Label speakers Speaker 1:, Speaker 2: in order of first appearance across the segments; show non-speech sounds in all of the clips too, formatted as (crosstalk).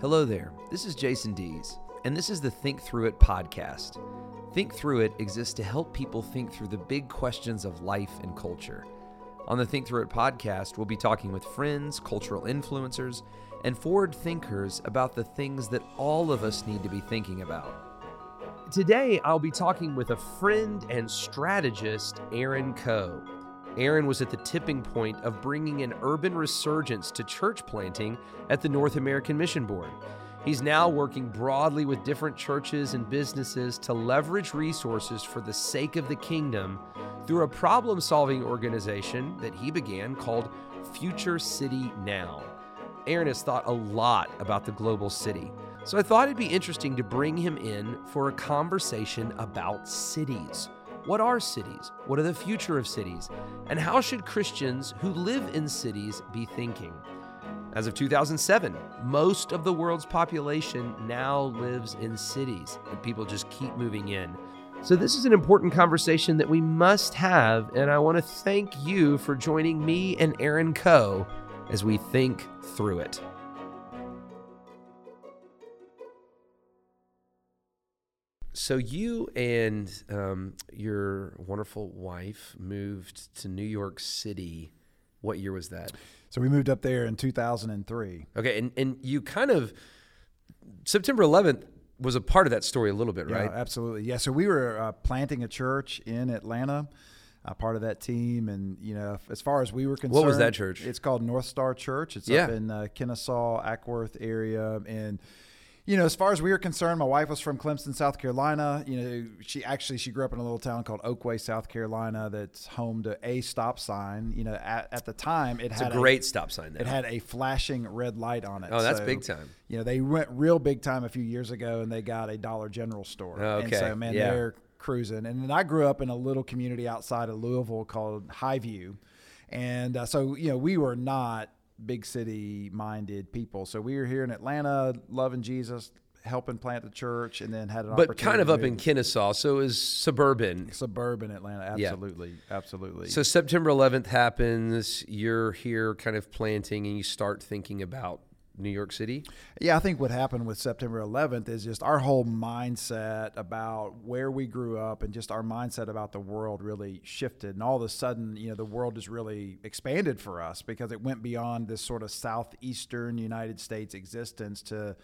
Speaker 1: Hello there, this is Jason Dees, and this is the Think Through It podcast. Think Through It exists to help people think through the big questions of life and culture. On the Think Through It podcast, we'll be talking with friends, cultural influencers, and forward thinkers about the things that all of us need to be thinking about. Today, I'll be talking with a friend and strategist, Aaron Coe. Aaron was at the tipping point of bringing an urban resurgence to church planting at the North American Mission Board. He's now working broadly with different churches and businesses to leverage resources for the sake of the kingdom through a problem solving organization that he began called Future City Now. Aaron has thought a lot about the global city, so I thought it'd be interesting to bring him in for a conversation about cities. What are cities? What are the future of cities? And how should Christians who live in cities be thinking? As of 2007, most of the world's population now lives in cities, and people just keep moving in. So, this is an important conversation that we must have, and I want to thank you for joining me and Aaron Coe as we think through it. So you and um, your wonderful wife moved to New York City. What year was that?
Speaker 2: So we moved up there in 2003.
Speaker 1: Okay, and and you kind of September 11th was a part of that story a little bit, right?
Speaker 2: Yeah, absolutely. Yeah. So we were uh, planting a church in Atlanta. Uh, part of that team, and you know, as far as we were concerned,
Speaker 1: what was that church?
Speaker 2: It's called North Star Church. It's
Speaker 1: yeah.
Speaker 2: up in uh, Kennesaw, Acworth area, and you know, as far as we were concerned, my wife was from Clemson, South Carolina. You know, she actually she grew up in a little town called Oakway, South Carolina, that's home to a stop sign. You know, at, at the time it
Speaker 1: it's
Speaker 2: had
Speaker 1: a great a, stop sign. There.
Speaker 2: It had a flashing red light on it.
Speaker 1: Oh, that's so, big time.
Speaker 2: You know, they went real big time a few years ago, and they got a Dollar General store.
Speaker 1: okay.
Speaker 2: And so, man,
Speaker 1: yeah.
Speaker 2: they're cruising. And then I grew up in a little community outside of Louisville called Highview, and uh, so you know we were not big city minded people. So we were here in Atlanta, loving Jesus, helping plant the church, and then had an
Speaker 1: but kind of up in Kennesaw, so it was suburban,
Speaker 2: suburban Atlanta. Absolutely, yeah. absolutely.
Speaker 1: So September 11th happens. You're here, kind of planting, and you start thinking about New York City?
Speaker 2: Yeah, I think what happened with September 11th is just our whole mindset about where we grew up and just our mindset about the world really shifted. And all of a sudden, you know, the world just really expanded for us because it went beyond this sort of southeastern United States existence to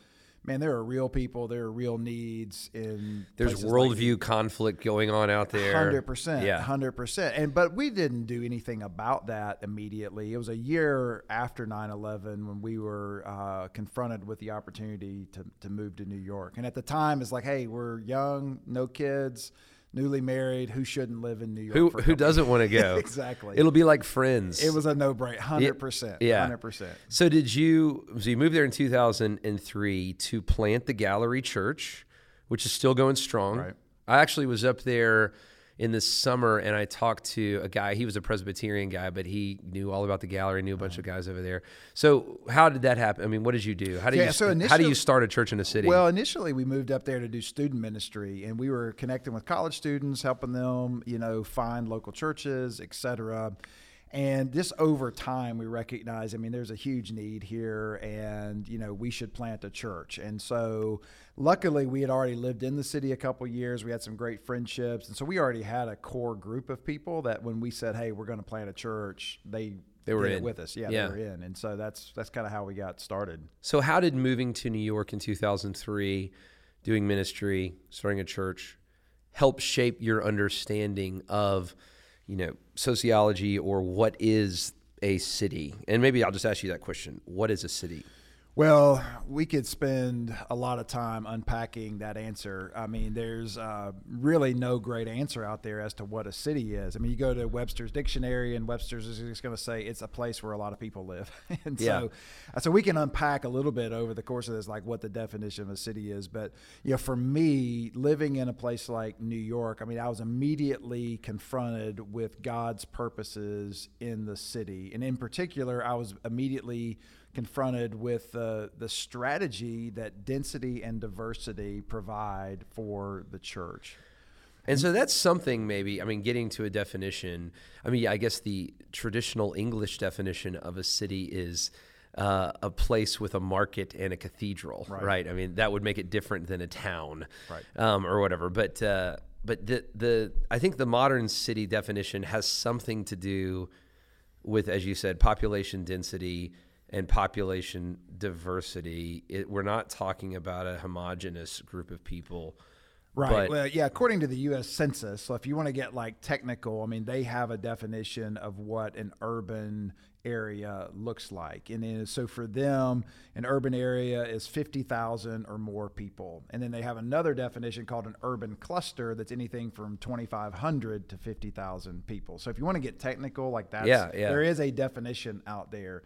Speaker 2: man, there are real people, there are real needs in
Speaker 1: there's worldview like conflict going on out there.
Speaker 2: Hundred percent, yeah, hundred percent. And but we didn't do anything about that immediately. It was a year after 9-11 when we were uh, confronted with the opportunity to to move to New York. And at the time, it's like, hey, we're young, no kids newly married, who shouldn't live in New York?
Speaker 1: Who who doesn't want to go? (laughs)
Speaker 2: exactly.
Speaker 1: It'll be like friends.
Speaker 2: It was a no brainer, hundred percent.
Speaker 1: Yeah,
Speaker 2: hundred percent.
Speaker 1: So did you? So you moved there in two thousand and three to plant the Gallery Church, which is still going strong.
Speaker 2: Right.
Speaker 1: I actually was up there in the summer and I talked to a guy. He was a Presbyterian guy, but he knew all about the gallery, knew a bunch of guys over there. So how did that happen? I mean, what did you do? How do
Speaker 2: yeah,
Speaker 1: you
Speaker 2: so
Speaker 1: how do you start a church in a city?
Speaker 2: Well, initially we moved up there to do student ministry, and we were connecting with college students, helping them, you know, find local churches, etc. And just over time, we recognize, I mean, there's a huge need here, and, you know, we should plant a church. And so, luckily, we had already lived in the city a couple years. We had some great friendships. And so, we already had a core group of people that when we said, hey, we're going to plant a church, they
Speaker 1: they were in
Speaker 2: with us. Yeah, yeah, they were in. And so that's that's kind of how we got started.
Speaker 1: So how did moving to New York in 2003, doing ministry, starting a church, help shape your understanding of you know, sociology or what is a city? And maybe I'll just ask you that question. What is a city?
Speaker 2: Well, we could spend a lot of time unpacking that answer. I mean, there's uh, really no great answer out there as to what a city is. I mean, you go to Webster's dictionary, and Webster's is just going to say it's a place where a lot of people live. (laughs) and
Speaker 1: yeah.
Speaker 2: so, uh, so we can unpack a little bit over the course of this, like what the definition of a city is. But you know, for me, living in a place like New York, I mean, I was immediately confronted with God's purposes in the city, and in particular, I was immediately confronted with the the strategy that density and diversity provide for the church.
Speaker 1: And so that's something maybe, I mean, getting to a definition. I mean, I guess the traditional English definition of a city is uh, a place with a market and a cathedral, right.
Speaker 2: Right.
Speaker 1: I mean, that would make it different than a town,
Speaker 2: Right.
Speaker 1: um, or whatever. But uh, but the the I think the modern city definition has something to do with, as you said, population density and population diversity. It, we're not talking about a homogenous group of people.
Speaker 2: Right.
Speaker 1: But-
Speaker 2: well, yeah, according to the U.S. Census, so if you want to get like technical, I mean, they have a definition of what an urban area looks like. And then, so for them, an urban area is 50,000 or more people. And then they have another definition called an urban cluster that's anything from 2,500 to 50,000 people. So if you want to get technical, like that,
Speaker 1: Yeah, yeah.
Speaker 2: there is a definition out there.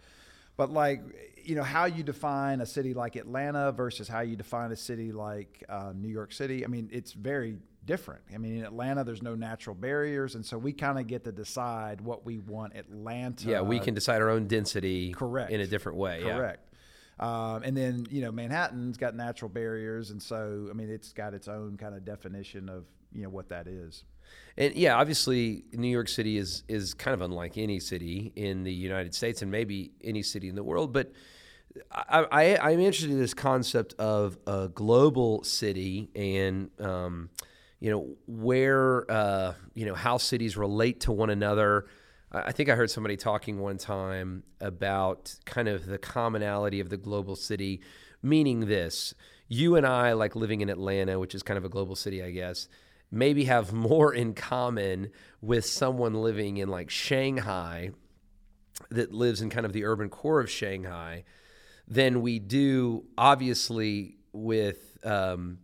Speaker 2: But like, you know, how you define a city like Atlanta versus how you define a city like uh, New York City, I mean, it's very different. I mean, in Atlanta, there's no natural barriers, and so we kind of get to decide what we want Atlanta.
Speaker 1: Yeah, we can decide our own density
Speaker 2: Correct.
Speaker 1: in a different way. Yeah.
Speaker 2: Correct. Um, and then you know Manhattan's got natural barriers, and so I mean it's got its own kind of definition of you know what that is.
Speaker 1: And yeah, obviously, New York City is is kind of unlike any city in the United States and maybe any city in the world. But I, I, I'm interested in this concept of a global city and um, you know where uh, you know how cities relate to one another. I think I heard somebody talking one time about kind of the commonality of the global city, meaning this: you and I, like living in Atlanta, which is kind of a global city, I guess maybe have more in common with someone living in like Shanghai that lives in kind of the urban core of Shanghai than we do, obviously, with, um,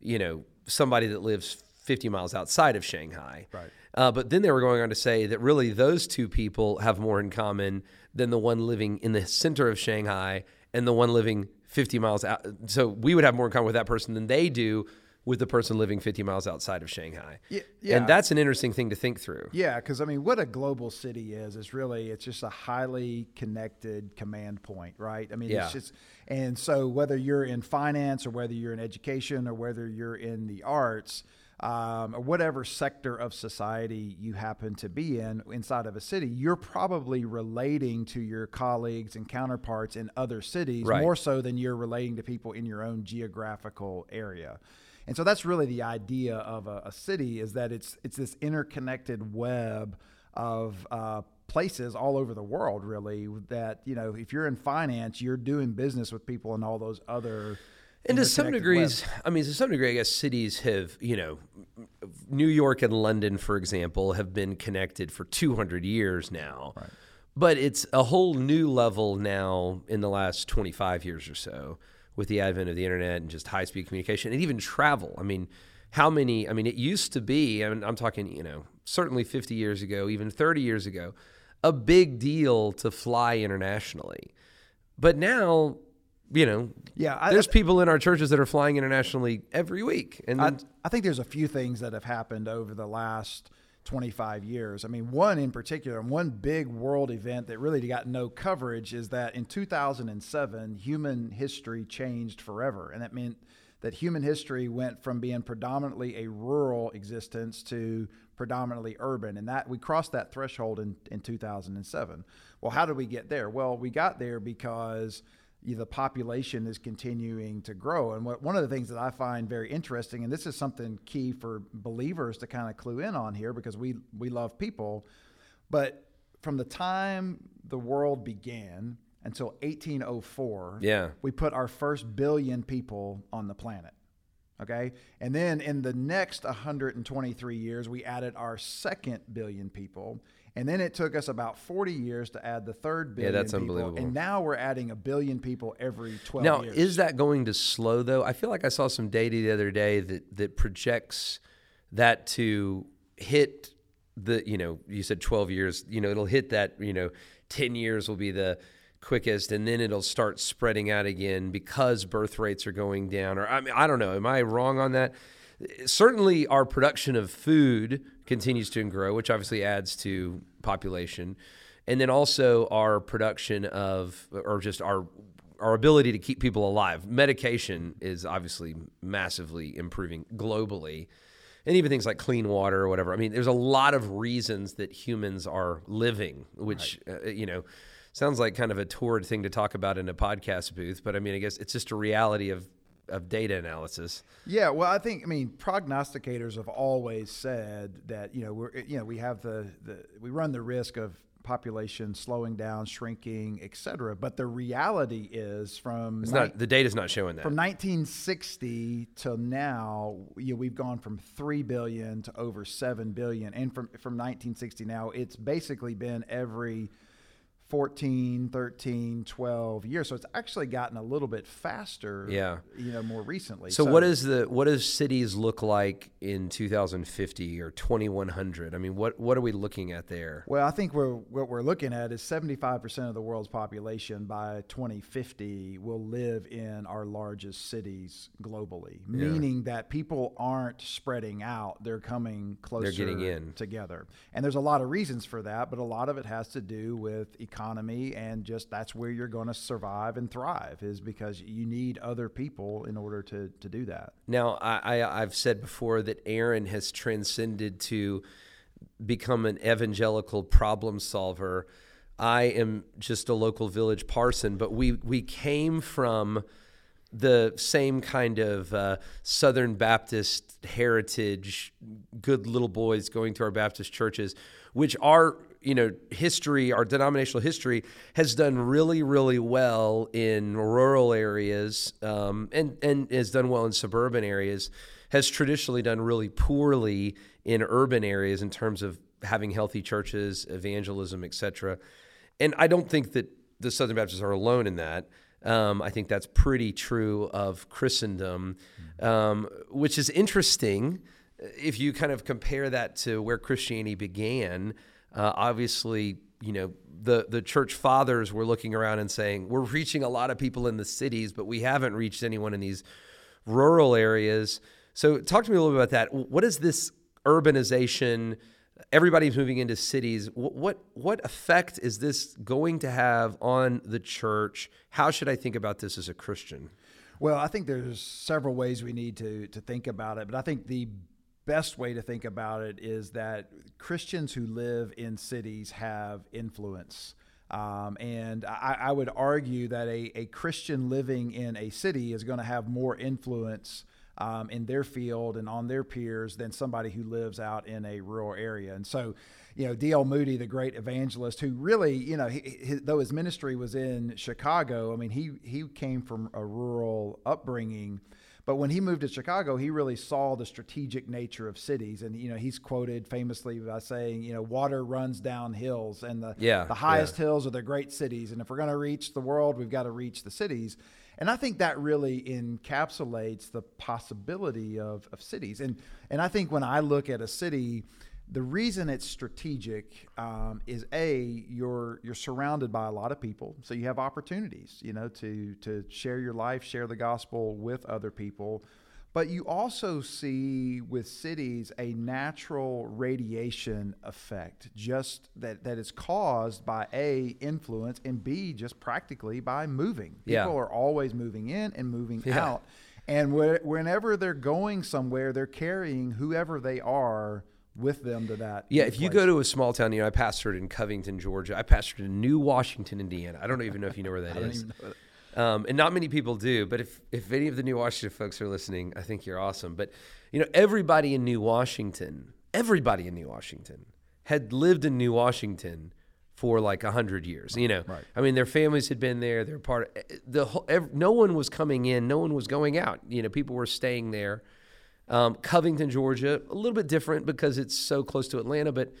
Speaker 1: you know, somebody that lives 50 miles outside of Shanghai.
Speaker 2: Right.
Speaker 1: Uh, but then they were going on to say that really those two people have more in common than the one living in the center of Shanghai and the one living 50 miles out. So we would have more in common with that person than they do with the person living 50 miles outside of Shanghai.
Speaker 2: Yeah, yeah.
Speaker 1: And that's an interesting thing to think through.
Speaker 2: Yeah, because I mean, what a global city is is really it's just a highly connected command point, right? I mean,
Speaker 1: Yeah.
Speaker 2: it's just and so whether you're in finance or whether you're in education or whether you're in the arts. Um, or whatever sector of society you happen to be in inside of a city, you're probably relating to your colleagues and counterparts in other cities
Speaker 1: Right.
Speaker 2: more so than you're relating to people in your own geographical area. And so that's really the idea of a, a city is that it's it's this interconnected web of uh, places all over the world, really. That you know, if you're in finance, you're doing business with people in all those other.
Speaker 1: And to some degrees,
Speaker 2: webs.
Speaker 1: I mean, to some degree, I guess cities have, you know, New York and London, for example, have been connected for 200 years now. But it's a whole new level now in the last 25 years or so with the advent of the internet and just high speed communication and even travel. I mean, how many, I mean, it used to be, I mean, I'm talking, you know, certainly 50 years ago, even 30 years ago, a big deal to fly internationally. But now, you know,
Speaker 2: Yeah, I-
Speaker 1: there's people in our churches that are flying internationally every week, and
Speaker 2: I, I think there's a few things that have happened over the last 25 years. I mean, one in particular, one big world event that really got no coverage is that in 2007, human history changed forever. And that meant that human history went from being predominantly a rural existence to predominantly urban. And that we crossed that threshold in, in 2007. Well, how did we get there? Well, we got there because the population is continuing to grow. And what, one of the things that I find very interesting, and this is something key for believers to kind of clue in on here because we, we love people, but from the time the world began until 1804,
Speaker 1: Yeah.
Speaker 2: we put our first billion people on the planet. Okay. And then in the next 123 years, we added our second billion people. And then it took us about 40 years to add the third billion
Speaker 1: that's
Speaker 2: people.
Speaker 1: unbelievable.
Speaker 2: And now we're adding a billion people every 12
Speaker 1: now
Speaker 2: years.
Speaker 1: is that going to slow though? I feel like I saw some data the other day that that projects that to hit the you know you said 12 years you know it'll hit that you know 10 years will be the quickest and then it'll start spreading out again because birth rates are going down or I mean I don't know am I wrong on that certainly our production of food continues to grow which obviously adds to population. And then also our production of or just our our ability to keep people alive. Medication is obviously massively improving globally. And even things like clean water or whatever. I mean there's a lot of reasons that humans are living which uh, you know sounds like kind of a torrid thing to talk about in a podcast booth, but I mean, I guess it's just a reality of of data analysis.
Speaker 2: Yeah, well, I think I mean prognosticators have always said that you know we're you know we have the, the we run the risk of population slowing down, shrinking, et cetera. But the reality is from
Speaker 1: it's not, the data's not showing that.
Speaker 2: From 1960 till now, you know, we've gone from 3 billion to over 7 billion. And from, from 1960 now, it's basically been every – 14, 13, 12 years. So it's actually gotten a little bit faster.
Speaker 1: Yeah.
Speaker 2: You know, more recently.
Speaker 1: So, so what is the what does cities look like in 2050 or 2100? I mean, what what are we looking at there?
Speaker 2: Well, I think we're what we're looking at is 75% of the world's population by 2050 will live in our largest cities globally, yeah. meaning that people aren't spreading out; they're coming closer.
Speaker 1: They're getting in
Speaker 2: together, and there's a lot of reasons for that, but a lot of it has to do with economic economy and just that's where you're going to survive and thrive is because you need other people in order to, to do that.
Speaker 1: Now, I, I, I've said before that Aaron has transcended to become an evangelical problem solver. I am just a local village parson, but we, we came from the same kind of uh, Southern Baptist heritage, good little boys going to our Baptist churches, which are you know history our denominational history has done really really well in rural areas um, and and has done well in suburban areas has traditionally done really poorly in urban areas in terms of having healthy churches evangelism etc and i don't think that the southern baptists are alone in that um, I think that's pretty true of Christendom, um, which is interesting if you kind of compare that to where Christianity began. Uh, obviously, you know, the, the church fathers were looking around and saying, we're reaching a lot of people in the cities, but we haven't reached anyone in these rural areas. So, talk to me a little bit about that. What is this urbanization? Everybody's moving into cities. What, what, what effect is this going to have on the church? How should I think about this as a Christian?
Speaker 2: Well, I think there's several ways we need to to think about it, but I think the best way to think about it is that Christians who live in cities have influence. Um, and I, I, would argue that a, a, Christian living in a city is going to have more influence um, in their field and on their peers than somebody who lives out in a rural area. And so, you know, D.L. Moody, the great evangelist, who really, you know, he, though his ministry was in Chicago, I mean, he he came from a rural upbringing. But when he moved to Chicago, he really saw the strategic nature of cities. And, you know, he's quoted famously by saying, you know, water runs down hills and the,
Speaker 1: yeah,
Speaker 2: the highest
Speaker 1: yeah.
Speaker 2: hills are the great cities. And if we're going to reach the world, we've got to reach the cities. And I think that really encapsulates the possibility of, of cities. And, and I think when I look at a city, the reason it's strategic um, is a you're you're surrounded by a lot of people, so you have opportunities, you know, to to share your life, share the gospel with other people. But you also see with cities a natural radiation effect, just that, that is caused by A, influence, and B, just practically by moving. People
Speaker 1: yeah.
Speaker 2: are always moving in and moving
Speaker 1: yeah.
Speaker 2: out. And wh- whenever they're going somewhere, they're carrying whoever they are with them to that.
Speaker 1: Yeah, if you go to a small town, you know, I pastored in Covington, Georgia. I pastored in New Washington, Indiana. I don't even know if you know where that (laughs) is. Um, and not many people do. But if if any of the New Washington folks are listening, I think you're awesome. But you know, everybody in New Washington, everybody in New Washington had lived in New Washington for like a hundred years. You know,
Speaker 2: right.
Speaker 1: I mean, their families had been there. They're part of eh, the whole. Every, no one was coming in. No one was going out. You know, people were staying there. Um, Covington, Georgia, a little bit different because it's so close to Atlanta, but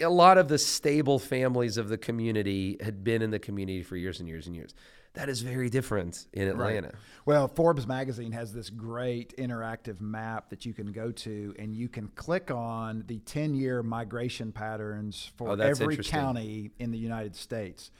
Speaker 1: a lot of the stable families of the community had been in the community for years and years and years. That is very different in Atlanta. Right.
Speaker 2: Well, Forbes magazine has this great interactive map that you can go to, and you can click on the 10 year migration patterns for
Speaker 1: oh,
Speaker 2: every county in the United States.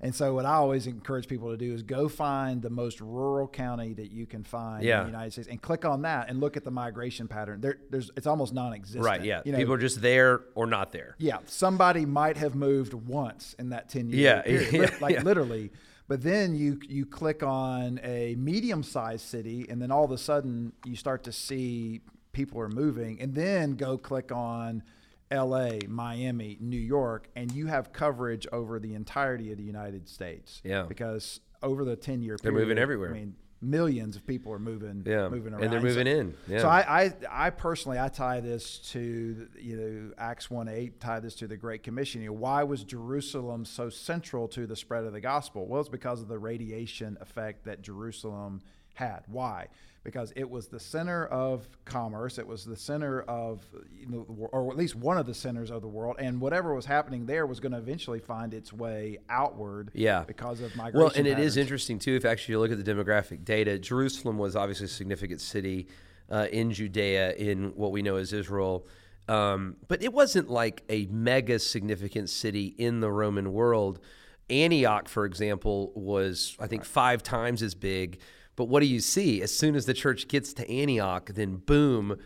Speaker 2: And so, what I always encourage people to do is go find the most rural county that you can find
Speaker 1: yeah.
Speaker 2: in the United States, and click on that and look at the migration pattern. There, there's it's almost non-existent.
Speaker 1: Right. Yeah.
Speaker 2: You
Speaker 1: know, people are just there or not there.
Speaker 2: Yeah. Somebody might have moved once in that ten years.
Speaker 1: Yeah.
Speaker 2: Period, (laughs)
Speaker 1: yeah
Speaker 2: like
Speaker 1: yeah.
Speaker 2: literally. But then you you click on a medium-sized city, and then all of a sudden you start to see people are moving, and then go click on LA, Miami, New York, and you have coverage over the entirety of the United States.
Speaker 1: Yeah.
Speaker 2: Because over the 10 year period, They're
Speaker 1: moving everywhere.
Speaker 2: I mean, millions of people are moving,
Speaker 1: Yeah.
Speaker 2: moving around.
Speaker 1: And they're moving
Speaker 2: so,
Speaker 1: in. Yeah.
Speaker 2: So I, I, I personally, I tie this to, you know, Acts 1 8, tie this to the Great Commission. You know, why was Jerusalem so central to the spread of the gospel? Well, it's because of the radiation effect that Jerusalem had. Why? Because it was the center of commerce. It was the center of, you know, or at least one of the centers of the world. And whatever was happening there was going to eventually find its way outward.
Speaker 1: Yeah.
Speaker 2: Because of migration.
Speaker 1: Well, and it is interesting too. If actually you look at the demographic data, Jerusalem was obviously a significant city uh, in Judea, in what we know as Israel. Um, but it wasn't like a mega significant city in the Roman world. Antioch, for example, was I think five times as big. But what do you see? As soon as the church gets to Antioch, then boom,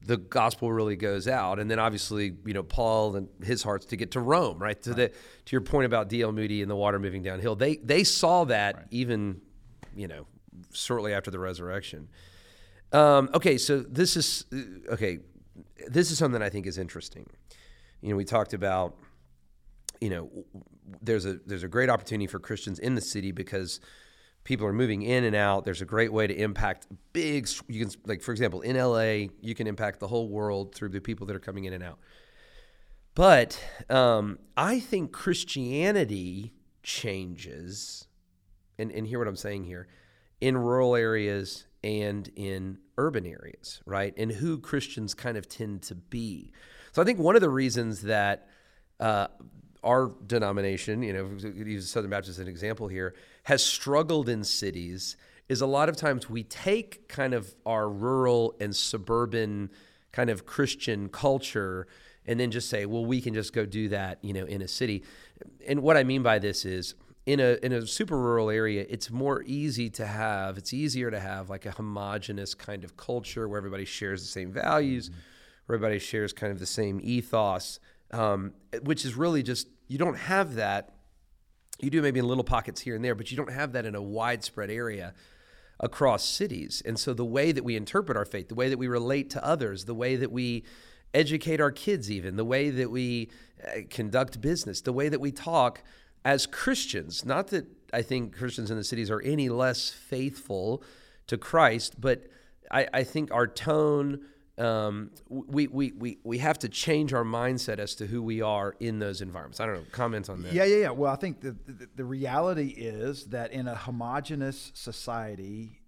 Speaker 1: the gospel really goes out. And then obviously, you know, Paul and his heart's to get to Rome, right? To the to your point about D.L. Moody and the water moving downhill. They they saw that even, you know, shortly after the resurrection. Um, okay, so this is okay. This is something I think is interesting. You know, we talked about, you know, there's a there's a great opportunity for Christians in the city because people are moving in and out. There's a great way to impact big. You can like for example in LA, you can impact the whole world through the people that are coming in and out. But um, I think Christianity changes, and and hear what I'm saying here, in rural areas and in urban areas, right? And who Christians kind of tend to be. So I think one of the reasons that uh, our denomination, you know, use Southern Baptist as an example here, has struggled in cities is a lot of times we take kind of our rural and suburban kind of Christian culture and then just say, well, we can just go do that, you know, in a city. And what I mean by this is in a in a super rural area, it's more easy to have, it's easier to have like a homogenous kind of culture where everybody shares the same values, where everybody shares kind of the same ethos, um, which is really just you don't have that. You do maybe in little pockets here and there, but you don't have that in a widespread area across cities. And so the way that we interpret our faith, the way that we relate to others, the way that we educate our kids, even the way that we uh, conduct business, the way that we talk as Christians, not that I think Christians in the cities are any less faithful to Christ, but I, I think our tone, um, we, we, we, we have to change our mindset as to who we are in those environments. I don't know, comment on that.
Speaker 2: Yeah, yeah, yeah. Well, I think the, the, the reality is that in a homogenous society,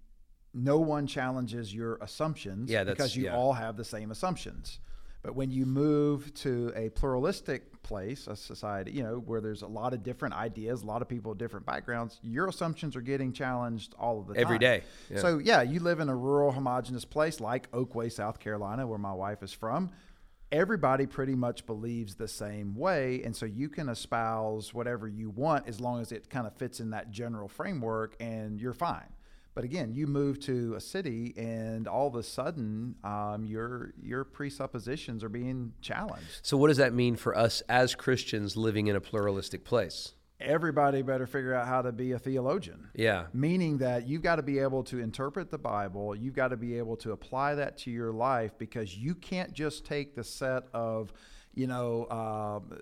Speaker 2: no one challenges your assumptions
Speaker 1: Yeah,
Speaker 2: because you
Speaker 1: yeah.
Speaker 2: all have the same assumptions. But when you move to a pluralistic place, a society, you know, where there's a lot of different ideas, a lot of people with different backgrounds, your assumptions are getting challenged all of the
Speaker 1: Every
Speaker 2: time.
Speaker 1: day, yeah.
Speaker 2: So, yeah, you live in a rural, homogenous place like Oakway, South Carolina, where my wife is from everybody pretty much believes the same way and so you can espouse whatever you want as long as it kind of fits in that general framework and you're fine but again you move to a city and all of a sudden um, your your presuppositions are being challenged
Speaker 1: So, what does that mean for us as Christians living in a pluralistic place?
Speaker 2: everybody better figure out how to be a theologian
Speaker 1: Yeah.
Speaker 2: meaning that you've got to be able to interpret the Bible, you've got to be able to apply that to your life because you can't just take the set of, you know, um,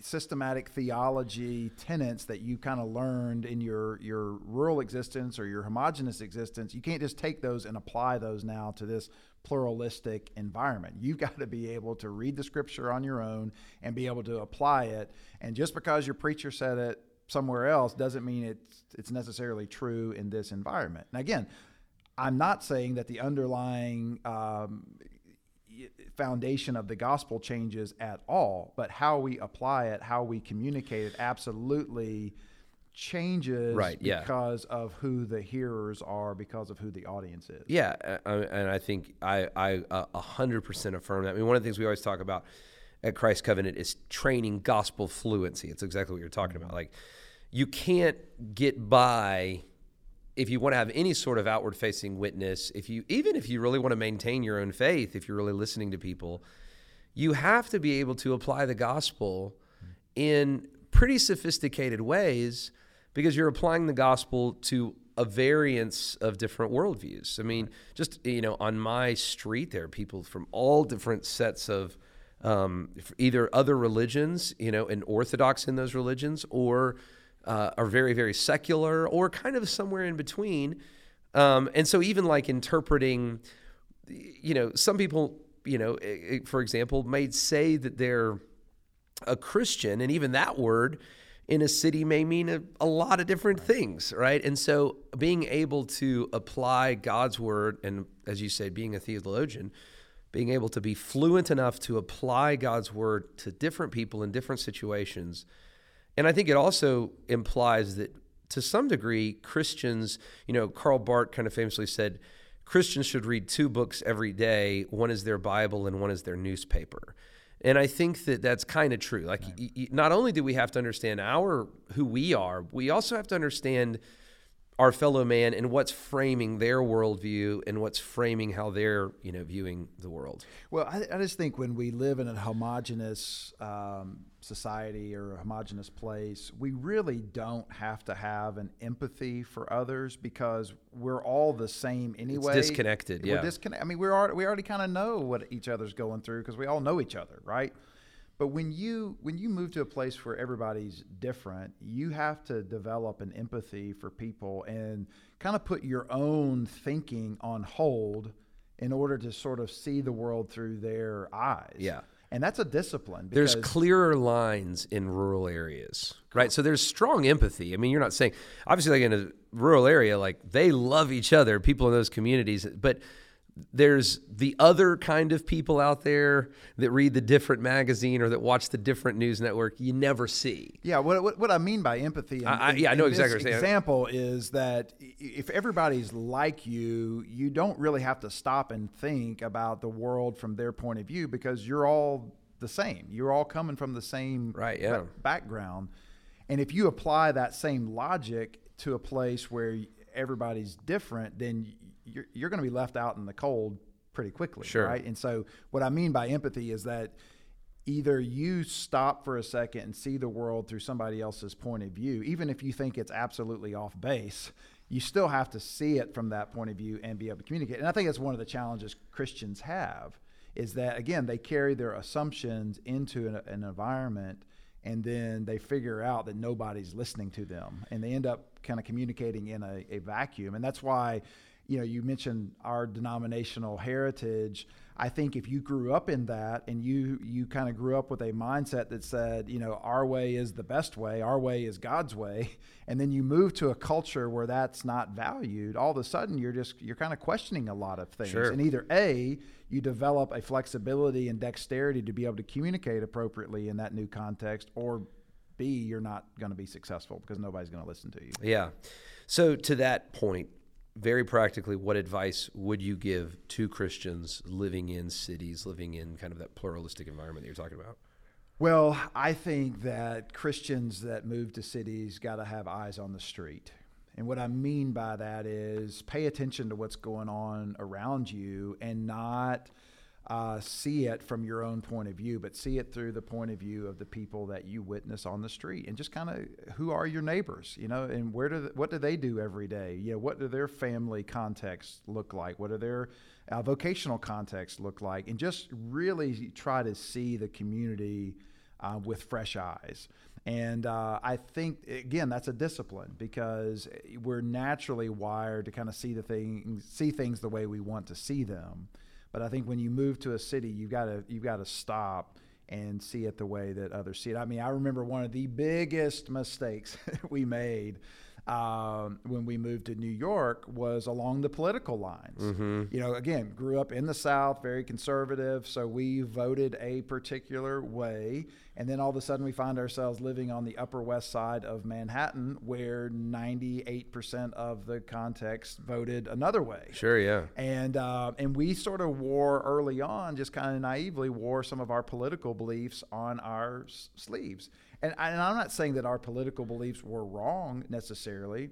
Speaker 2: systematic theology tenets that you kind of learned in your your rural existence or your homogenous existence. You can't just take those and apply those now to this pluralistic environment. You've (laughs) got to be able to read the scripture on your own and be able to apply it. And just because your preacher said it somewhere else doesn't mean it's it's necessarily true in this environment. And again, I'm not saying that the underlying um, foundation of the gospel changes at all, but how we apply it, how we communicate it, absolutely changes
Speaker 1: Right, yeah.
Speaker 2: because of who the hearers are, because of who the audience is.
Speaker 1: Yeah, and I think I I uh, hundred percent affirm that. I mean, one of the things we always talk about at Christ Covenant is training gospel fluency. It's exactly what you're talking about. Like, you can't get by if you want to have any sort of outward facing witness. If you even if you really want to maintain your own faith, if you're really listening to people, you have to be able to apply the gospel in pretty sophisticated ways because you're applying the gospel to a variance of different worldviews. I mean, just you know, on my street, there are people from all different sets of um, either other religions, you know, and orthodox in those religions, or uh, are very, very secular, or kind of somewhere in between. Um, and so, even like interpreting, you know, some people, you know, for example, may say that they're a Christian, and even that word in a city may mean a, a lot of different things, right? And so, being able to apply God's word, and as you said, being a theologian, being able to be fluent enough to apply God's word to different people in different situations. And I think it also implies that to some degree, Christians, you know, Karl Barth kind of famously said, Christians should read two books every day. One is their Bible and one is their newspaper. And I think that that's kind of true. Like, right. y- y- not only do we have to understand our who we are, we also have to understand our fellow man and what's framing their worldview and what's framing how they're you know viewing the world.
Speaker 2: Well, I, I just think when we live in a homogenous um, society or a homogenous place, we really don't have to have an empathy for others because we're all the same anyway.
Speaker 1: It's disconnected.
Speaker 2: We're
Speaker 1: yeah,
Speaker 2: disconnected. I mean, we're already, we already kind of know what each other's going through because we all know each other, right? But when you when you move to a place where everybody's different, you have to develop an empathy for people and kind of put your own thinking on hold in order to sort of see the world through their eyes.
Speaker 1: Yeah.
Speaker 2: And that's a discipline.
Speaker 1: There's clearer lines in rural areas, right? So there's strong empathy. I mean, you're not saying obviously like in a rural area, like they love each other, people in those communities, but there's the other kind of people out there that read the different magazine or that watch the different news network you never see.
Speaker 2: Yeah, what, what, what I mean by empathy, in,
Speaker 1: I, I, yeah, I know exactly.
Speaker 2: This example is that if everybody's like you, you don't really have to stop and think about the world from their point of view because you're all the same. You're all coming from the same
Speaker 1: right, yeah.
Speaker 2: background, and if you apply that same logic to a place where everybody's different, then you're, you're going to be left out in the cold pretty quickly,
Speaker 1: sure.
Speaker 2: right? And so, what I mean by empathy is that either you stop for a second and see the world through somebody else's point of view, even if you think it's absolutely off base, you still have to see it from that point of view and be able to communicate. And I think that's one of the challenges Christians have is that, again, they carry their assumptions into an, an environment and then they figure out that nobody's listening to them and they end up kind of communicating in a, a vacuum. And that's why you know, you mentioned our denominational heritage. I think if you grew up in that and you you kind of grew up with a mindset that said, you know, our way is the best way, our way is God's way, and then you move to a culture where that's not valued, all of a sudden you're just you're kind of questioning a lot of things.
Speaker 1: Sure.
Speaker 2: And either A, you develop a flexibility and dexterity to be able to communicate appropriately in that new context, or B, you're not going to be successful because nobody's going to listen to you.
Speaker 1: Yeah. So to that point, very practically, what advice would you give to Christians living in cities, living in kind of that pluralistic environment that you're talking about?
Speaker 2: Well, I think that Christians that move to cities got to have eyes on the street. And what I mean by that is pay attention to what's going on around you and not uh, see it from your own point of view, but see it through the point of view of the people that you witness on the street, and just kind of who are your neighbors, you know, and where do what do they do every day? You know, what do their family contexts look like? What do their uh, vocational contexts look like? And just really try to see the community uh, with fresh eyes. And uh, I think again that's a discipline because we're naturally wired to kind of see the thing, see things the way we want to see them. But I think when you move to a city, you've got to you've got to stop and see it the way that others see it. I mean, I remember one of the biggest mistakes (laughs) we made um, when we moved to New York was along the political lines.
Speaker 1: Mm-hmm.
Speaker 2: You know, again, grew up in the South, very conservative, so we voted a particular way, and then all of a sudden we find ourselves living on the Upper West Side of Manhattan, where 98% of the context voted another way.
Speaker 1: Sure, yeah.
Speaker 2: And uh, and we sort of wore early on, just kind of naively wore some of our political beliefs on our s- sleeves. And, I, and I'm not saying that our political beliefs were wrong necessarily,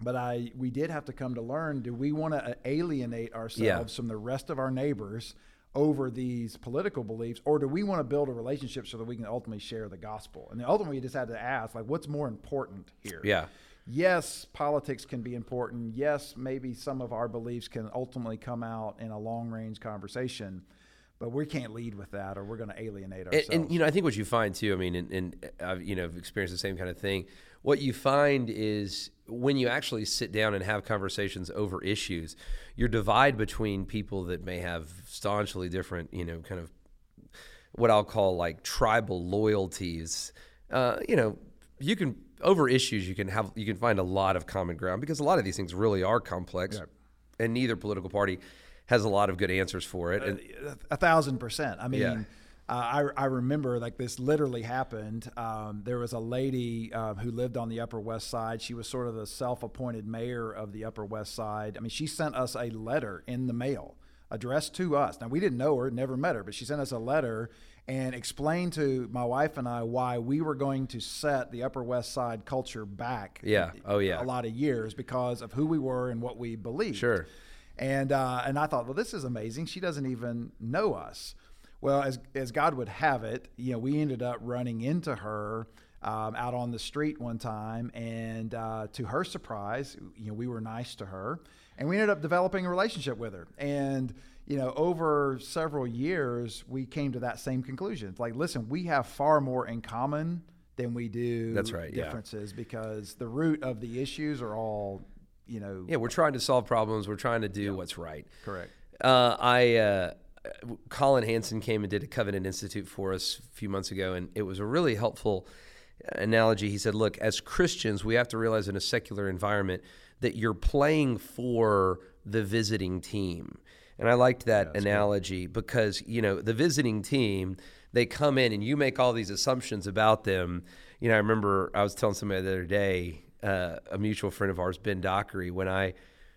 Speaker 2: but I we did have to come to learn: do we want to uh, alienate ourselves
Speaker 1: Yeah.
Speaker 2: from the rest of our neighbors over these political beliefs, or do we want to build a relationship so that we can ultimately share the gospel? And ultimately, we just had to ask, like, what's more important here?
Speaker 1: Yeah.
Speaker 2: yes, politics can be important. Yes, maybe some of our beliefs can ultimately come out in a long range conversation. But we can't lead with that, or we're going to alienate ourselves.
Speaker 1: and you know, I think what you find too. I mean, and, and I've you know I've experienced the same kind of thing. What you find is when you actually sit down and have conversations over issues, your divide between people that may have staunchly different, you know, kind of what I'll call like tribal loyalties. Uh, you know, you can over issues you can have you can find a lot of common ground because a lot of these things really are complex, and neither political party has a lot of good answers for it. And
Speaker 2: a thousand percent. I mean,
Speaker 1: Yeah.
Speaker 2: uh, I, I remember like this literally happened. Um, there was a lady uh, who lived on the Upper West Side. She was sort of the self-appointed mayor of the Upper West Side. I mean, she sent us a letter in the mail addressed to us. Now we didn't know her, never met her, but she sent us a letter and explained to my wife and I why we were going to set the Upper West Side culture back.
Speaker 1: Yeah. Oh, yeah.
Speaker 2: A lot of years because of who we were and what we believed.
Speaker 1: Sure.
Speaker 2: And uh, and I thought, well, this is amazing. She doesn't even know us. Well, as as God would have it, you know, we ended up running into her um, out on the street one time, and uh, to her surprise, you know, we were nice to her, and we ended up developing a relationship with her. And you know, over several years, we came to that same conclusion. It's like, listen, we have far more in common than we do
Speaker 1: That's right, yeah.
Speaker 2: differences because the root of the issues are all, you know,
Speaker 1: yeah, we're trying to solve problems. We're trying to do what's right.
Speaker 2: correct.
Speaker 1: Uh, I uh, Collin Hansen came and did a Covenant Institute for us a few months ago, and it was a really helpful analogy. He said, "Look, as Christians, we have to realize in a secular environment that you're playing for the visiting team." And I liked that analogy because you know the visiting team they come in and you make all these assumptions about them. You know, I remember I was telling somebody the other day, uh, a mutual friend of ours, Ben Dockery, when I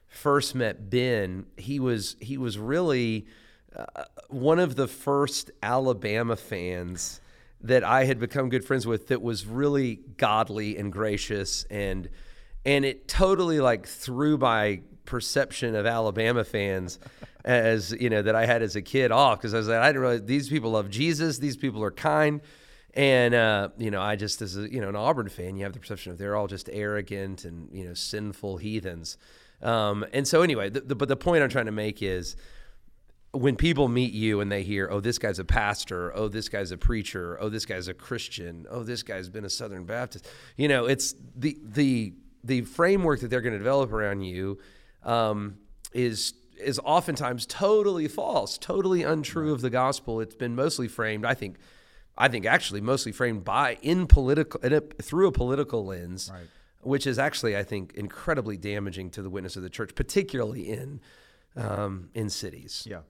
Speaker 1: first met Ben, he was he was really uh, one of the first Alabama fans that I had become good friends with. That was really godly and gracious, and and it totally like threw my perception of Alabama fans (laughs) as you know that I had as a kid off because I was like I didn't realize these people love Jesus, these people are kind. And uh, you know, I just as a you know an Auburn fan, you have the perception of they're all just arrogant and you know sinful heathens. Um, and so anyway, the, the, but the point I'm trying to make is when people meet you and they hear, oh, this guy's a pastor, oh, this guy's a preacher, oh, this guy's a Christian, oh, this guy's been a Southern Baptist, you know, it's the the the framework that they're going to develop around you um, is is oftentimes totally false, totally untrue of the gospel. It's been mostly framed, I think, I think actually mostly framed by in political in a, through a political lens,
Speaker 2: Right.
Speaker 1: which is actually I think incredibly damaging to the witness of the church, particularly in um, in cities.
Speaker 2: Yeah.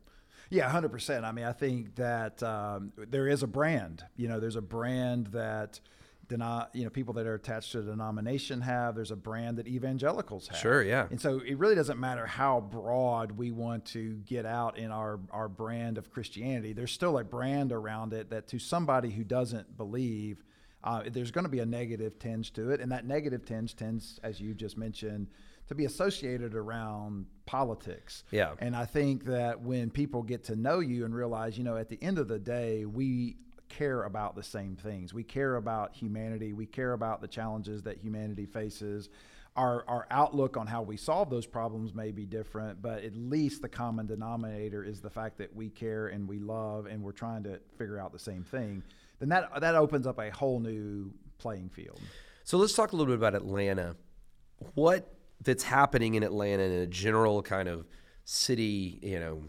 Speaker 2: Yeah, hundred percent. I mean, I think that um, there is a brand. You know, there's a brand that, deno- you know, people that are attached to a denomination have. There's a brand that evangelicals have.
Speaker 1: Sure, yeah.
Speaker 2: And so it really doesn't matter how broad we want to get out in our our brand of Christianity. There's still a brand around it that to somebody who doesn't believe. Uh, there's going to be a negative tinge to it, and that negative tinge tends, as you just mentioned, to be associated around politics.
Speaker 1: Yeah.
Speaker 2: And I think that when people get to know you and realize, you know, at the end of the day, we care about the same things. We care about humanity. We care about the challenges that humanity faces. Our, our outlook on how we solve those problems may be different, but at least the common denominator is the fact that we care and we love and we're trying to figure out the same thing. Then that, that opens up a whole new playing field.
Speaker 1: So let's talk a little bit about Atlanta. What that's happening in Atlanta in a general kind of city, you know,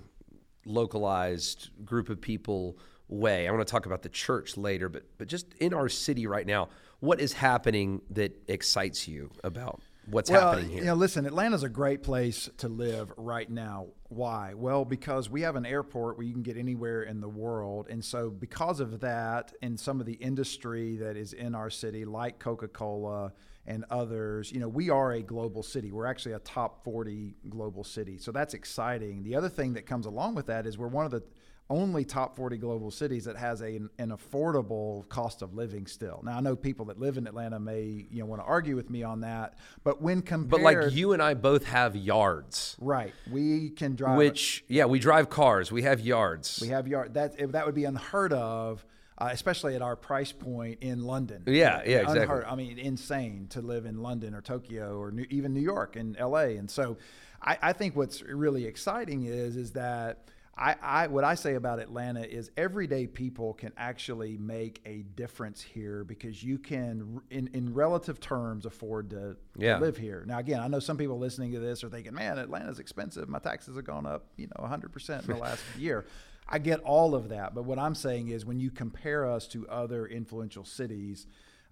Speaker 1: localized group of people way. I want to talk about the church later, but but just in our city right now, what is happening that excites you about what's happening here?
Speaker 2: You know, listen, Atlanta's a great place to live right now. Why? Well, because we have an airport where you can get anywhere in the world. And so, because of that, and some of the industry that is in our city, like Coca Cola and others, you know, we are a global city. We're actually a top 40 global city. So, that's exciting. The other thing that comes along with that is we're one of the only top 40 global cities that has a, an affordable cost of living still. Now I know people that live in Atlanta may you know want to argue with me on that, but when compared,
Speaker 1: but like you and I both have yards,
Speaker 2: right? We can drive.
Speaker 1: which yeah, we drive cars. We have yards.
Speaker 2: we have yard that that would be unheard of. Uh, especially at our price point in London.
Speaker 1: Yeah, yeah, exactly.
Speaker 2: Unheard, I mean, insane to live in London or Tokyo or New, even New York and L.A. And so, I, I think what's really exciting is is that I, I what I say about Atlanta is everyday people can actually make a difference here because you can, in, in relative terms, afford to,
Speaker 1: Yeah.
Speaker 2: to live here. Now, again, I know some people listening to this are thinking, "Man, Atlanta's expensive. My taxes have gone up, you know, 100 percent in the last (laughs) year." I get all of that, but what I'm saying is when you compare us to other influential cities.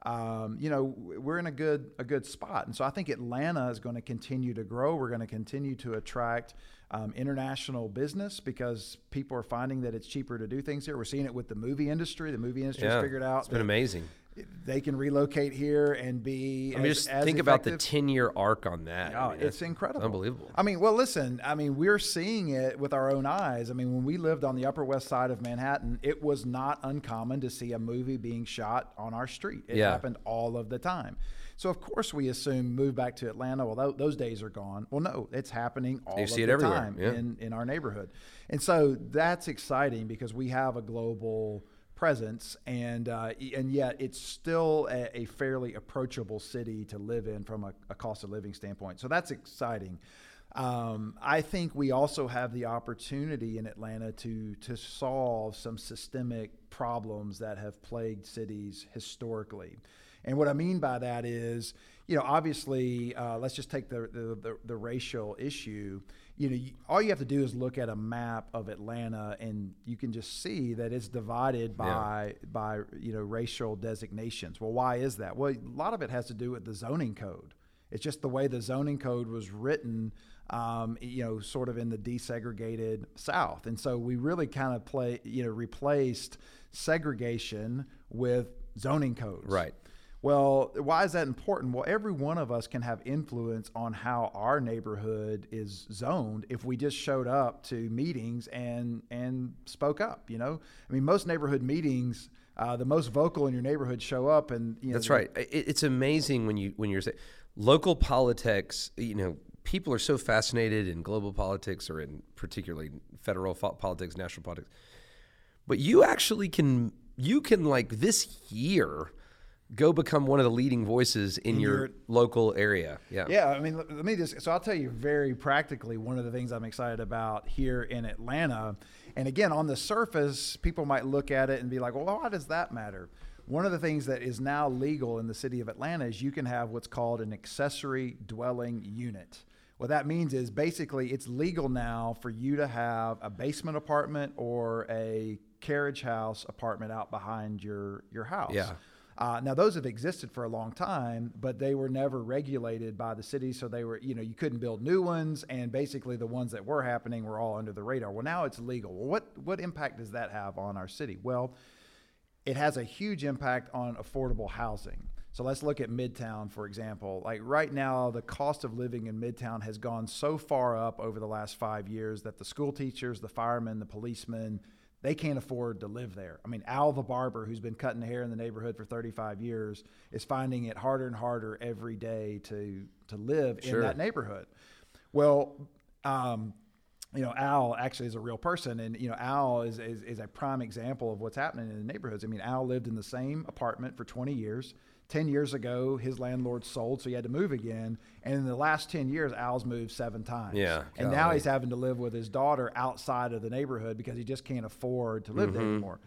Speaker 2: Um, you know we're in a good a good spot, and so I think Atlanta is going to continue to grow. We're going to continue to attract um, international business because people are finding that it's cheaper to do things here. We're seeing it with the movie industry. The movie industry has
Speaker 1: Yeah,
Speaker 2: figured out
Speaker 1: It's been amazing.
Speaker 2: They can relocate here and be.
Speaker 1: I mean,
Speaker 2: as-
Speaker 1: just think about the 10 year arc on that. I
Speaker 2: Oh,
Speaker 1: mean,
Speaker 2: it's incredible.
Speaker 1: Unbelievable.
Speaker 2: I mean, well, listen, I mean, we're seeing it with our own eyes. I mean, when we lived on the Upper West Side of Manhattan, it was not uncommon to see a movie being shot on our street. It
Speaker 1: Yeah.
Speaker 2: happened all of the time. So, of course, we assume move back to Atlanta. Well, tho- those days are gone. Well, no, it's happening all
Speaker 1: You see it
Speaker 2: the
Speaker 1: everywhere,
Speaker 2: time
Speaker 1: yeah.
Speaker 2: in, in our neighborhood. And so that's exciting because we have a global presence and uh, and yet it's still a, a fairly approachable city to live in from a, a cost of living standpoint so that's exciting um, I think we also have the opportunity in Atlanta to to solve some systemic problems that have plagued cities historically. And what I mean by that is, you know, obviously, uh, let's just take the, the, the, the racial issue. You know, you, all you have to do is look at a map of Atlanta, and you can just see that it's divided by by you know racial designations. Well, why is that? Well, a lot of it has to do with the zoning code. It's just the way the zoning code was written, um, you know, sort of in the desegregated South. And so we really kind of play, you know, replaced segregation with zoning codes.
Speaker 1: Right.
Speaker 2: Well, why is that important? Well, every one of us can have influence on how our neighborhood is zoned if we just showed up to meetings and and spoke up. You know, I mean, most neighborhood meetings, uh, the most vocal in your neighborhood show up, and you know,
Speaker 1: That's right. It, it's amazing when you when you're saying local politics. You know, people are so fascinated in global politics or in particularly federal politics, national politics. But you actually can you can like this year go become one of the leading voices in, your,
Speaker 2: your-
Speaker 1: local area. Yeah.
Speaker 2: Yeah, I mean, let let me just. So I'll tell you very practically one of the things I'm excited about here in Atlanta. And again, on the surface, people might look at it and be like, "Well, why does that matter?" One of the things that is now legal in the city of Atlanta is you can have what's called an accessory dwelling unit. What that means is basically it's legal now for you to have a basement apartment or a carriage house apartment out behind your your house.
Speaker 1: Yeah.
Speaker 2: Uh, now those have existed for a long time, but they were never regulated by the city, so they were, you know, you couldn't build new ones, and basically the ones that were happening were all under the radar. Well, now it's legal. Well, what what impact does that have on our city? Well, it has a huge impact on affordable housing. So let's look at Midtown, for example. Like right now, the cost of living in Midtown has gone so far up over the last five years that the school teachers, the firemen, the policemen, they can't afford to live there. I mean, Al the barber, who's been cutting hair in the neighborhood for 35 years, is finding it harder and harder every day to to live
Speaker 1: Sure.
Speaker 2: in that neighborhood. Well, um, you know, Al actually is a real person, and you know, Al is, is is a prime example of what's happening in the neighborhoods. I mean, Al lived in the same apartment for 20 years. 10 years ago, his landlord sold, so he had to move again. And in the last 10 years, Al's moved seven times.
Speaker 1: Yeah,
Speaker 2: And now he's having to live with his daughter outside of the neighborhood because he just can't afford to live
Speaker 1: Mm-hmm.
Speaker 2: there anymore.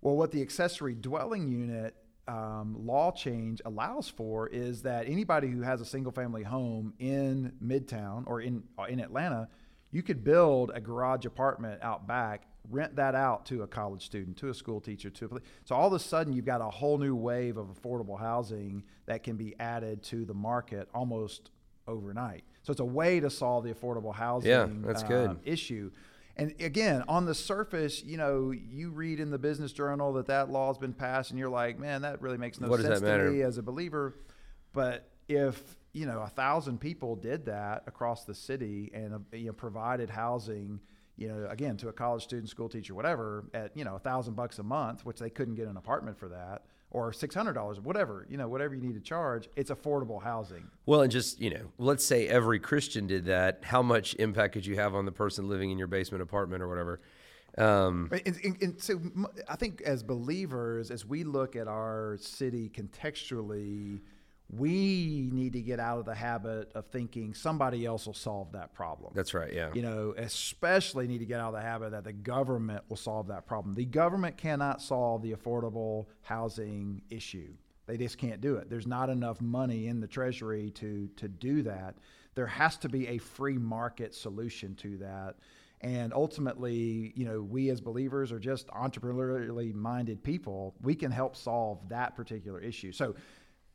Speaker 2: Well, what the accessory dwelling unit um, law change allows for is that anybody who has a single family home in Midtown or in uh, in Atlanta, you could build a garage apartment out back, rent that out to a college student, to a school teacher, to a so all of a sudden you've got a whole new wave of affordable housing that can be added to the market almost overnight. So it's a way to solve the affordable housing yeah,
Speaker 1: that's good.
Speaker 2: um, issue. And again, on the surface, you know, you read in the business journal that that law has been passed, and you're like, man, that really makes no
Speaker 1: What
Speaker 2: sense to me as a believer. But if you know a thousand people did that across the city and uh, you know, provided housing, you know, again to a college student, school teacher, whatever, at you know a thousand bucks a month, which they couldn't get an apartment for that, or six hundred dollars, whatever, you know, whatever you need to charge, it's affordable housing.
Speaker 1: Well, and just, you know, let's say every Christian did that. How much impact could you have on the person living in your basement apartment or whatever? Um,
Speaker 2: And, and, and so I think as believers, as we look at our city contextually, we need to get out of the habit of thinking somebody else will solve that problem.
Speaker 1: That's right. Yeah.
Speaker 2: You know, especially need to get out of the habit that the government will solve that problem. The government cannot solve the affordable housing issue. They just can't do it. There's not enough money in the treasury to to do that. There has to be a free market solution to that. And ultimately, you know, we as believers are just entrepreneurially minded people. We can help solve that particular issue. So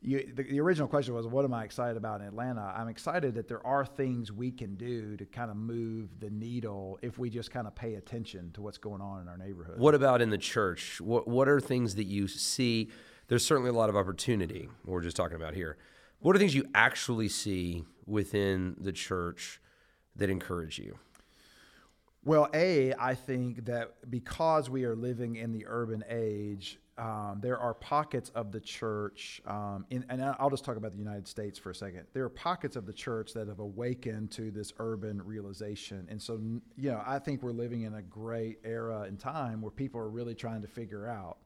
Speaker 2: you, the, the, original question was, what am I excited about in Atlanta? I'm excited that there are things we can do to kind of move the needle if we just kind of pay attention to what's going on in our neighborhood.
Speaker 1: What about in the church? What, what are things that you see? There's certainly a lot of opportunity, we're just talking about here. What are things you actually see within the church that encourage you?
Speaker 2: Well, A, I think that because we are living in the urban age, um, there are pockets of the church, um, in, and I'll just talk about the United States for a second. There are pockets of the church that have awakened to this urban realization. And so, you know, I think we're living in a great era and time where people are really trying to figure out,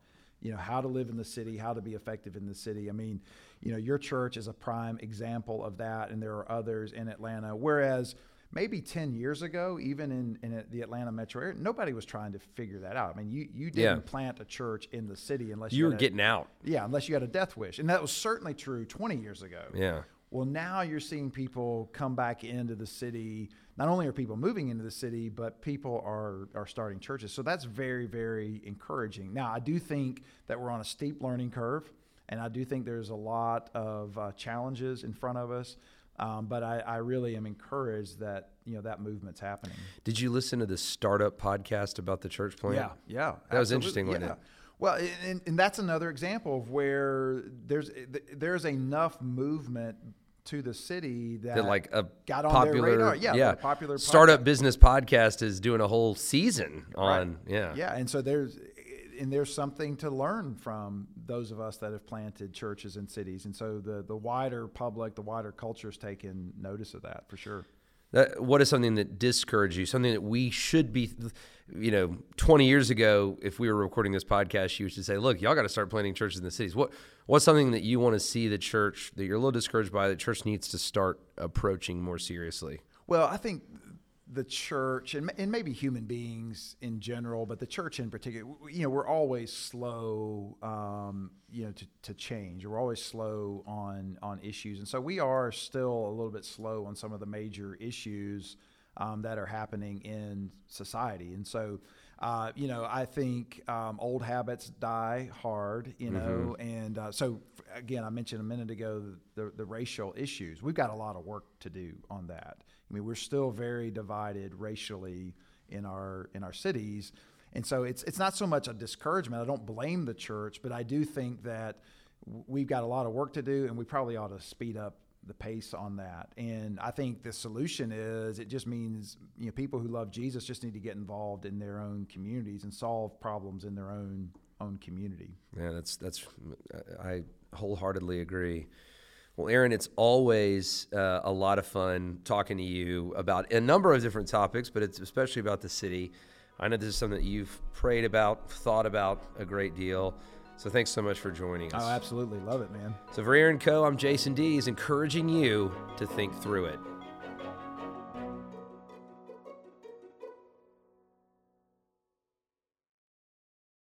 Speaker 2: you know, how to live in the city, how to be effective in the city. I mean, you know, your church is a prime example of that, and there are others in Atlanta. Whereas, maybe 10 years ago, even in, in the Atlanta metro area, nobody was trying to figure that out. I mean, you, you didn't yeah. plant a church in the city unless
Speaker 1: you,
Speaker 2: you
Speaker 1: were a, getting out.
Speaker 2: Yeah, unless you had a death wish. And that was certainly true 20 years ago.
Speaker 1: Yeah.
Speaker 2: Well, now you're seeing people come back into the city. Not only are people moving into the city, but people are, are starting churches. So that's very, very encouraging. Now, I do think that we're on a steep learning curve, and I do think there's a lot of uh, challenges in front of us. Um, but I, I, really am encouraged that you know that movement's happening.
Speaker 1: Did you listen to the startup podcast about the church plant?
Speaker 2: Yeah, yeah, that
Speaker 1: absolutely. was interesting, wasn't
Speaker 2: yeah.
Speaker 1: it?
Speaker 2: Well, and, and that's another example of where there's there's enough movement to the city that,
Speaker 1: that like a
Speaker 2: got
Speaker 1: on popular,
Speaker 2: their radar. Yeah, yeah. popular
Speaker 1: startup podcast. business podcast is doing a whole season on
Speaker 2: right.
Speaker 1: yeah
Speaker 2: yeah, and so there's and there's something to learn from those of us that have planted churches and cities. And so the the wider public, the wider culture has taken notice of that for sure.
Speaker 1: That, what is something that discouraged you? Something that we should be, you know, 20 years ago, if we were recording this podcast, you to say, "Look, y'all got to start planting churches in the cities." What what's something that you want to see the church that you're a little discouraged by? That church needs to start approaching more seriously.
Speaker 2: Well, I think the church and, and maybe human beings in general, but the church in particular, you know, we're always slow, um, you know, to, to change. We're always slow on on issues, and so we are still a little bit slow on some of the major issues um, that are happening in society. And so, uh, you know, I think um, old habits die hard. You know, mm-hmm. and uh, so again, I mentioned a minute ago the, the, the racial issues. We've got a lot of work to do on that. I mean, we're still very divided racially in our in our cities, and so it's it's not so much a discouragement. I don't blame the church, but I do think that we've got a lot of work to do, and we probably ought to speed up the pace on that. And I think the solution is it just means you know people who love Jesus just need to get involved in their own communities and solve problems in their own own community.
Speaker 1: Yeah, that's that's I wholeheartedly agree. Well, Aaron, it's always uh, a lot of fun talking to you about a number of different topics, but it's especially about the city. I know this is something that you've prayed about, thought about a great deal. So thanks so much for joining us.
Speaker 2: Oh, absolutely. Love it, man.
Speaker 1: So for Aaron Coe., I'm Jason D. Dees, encouraging you to think through it.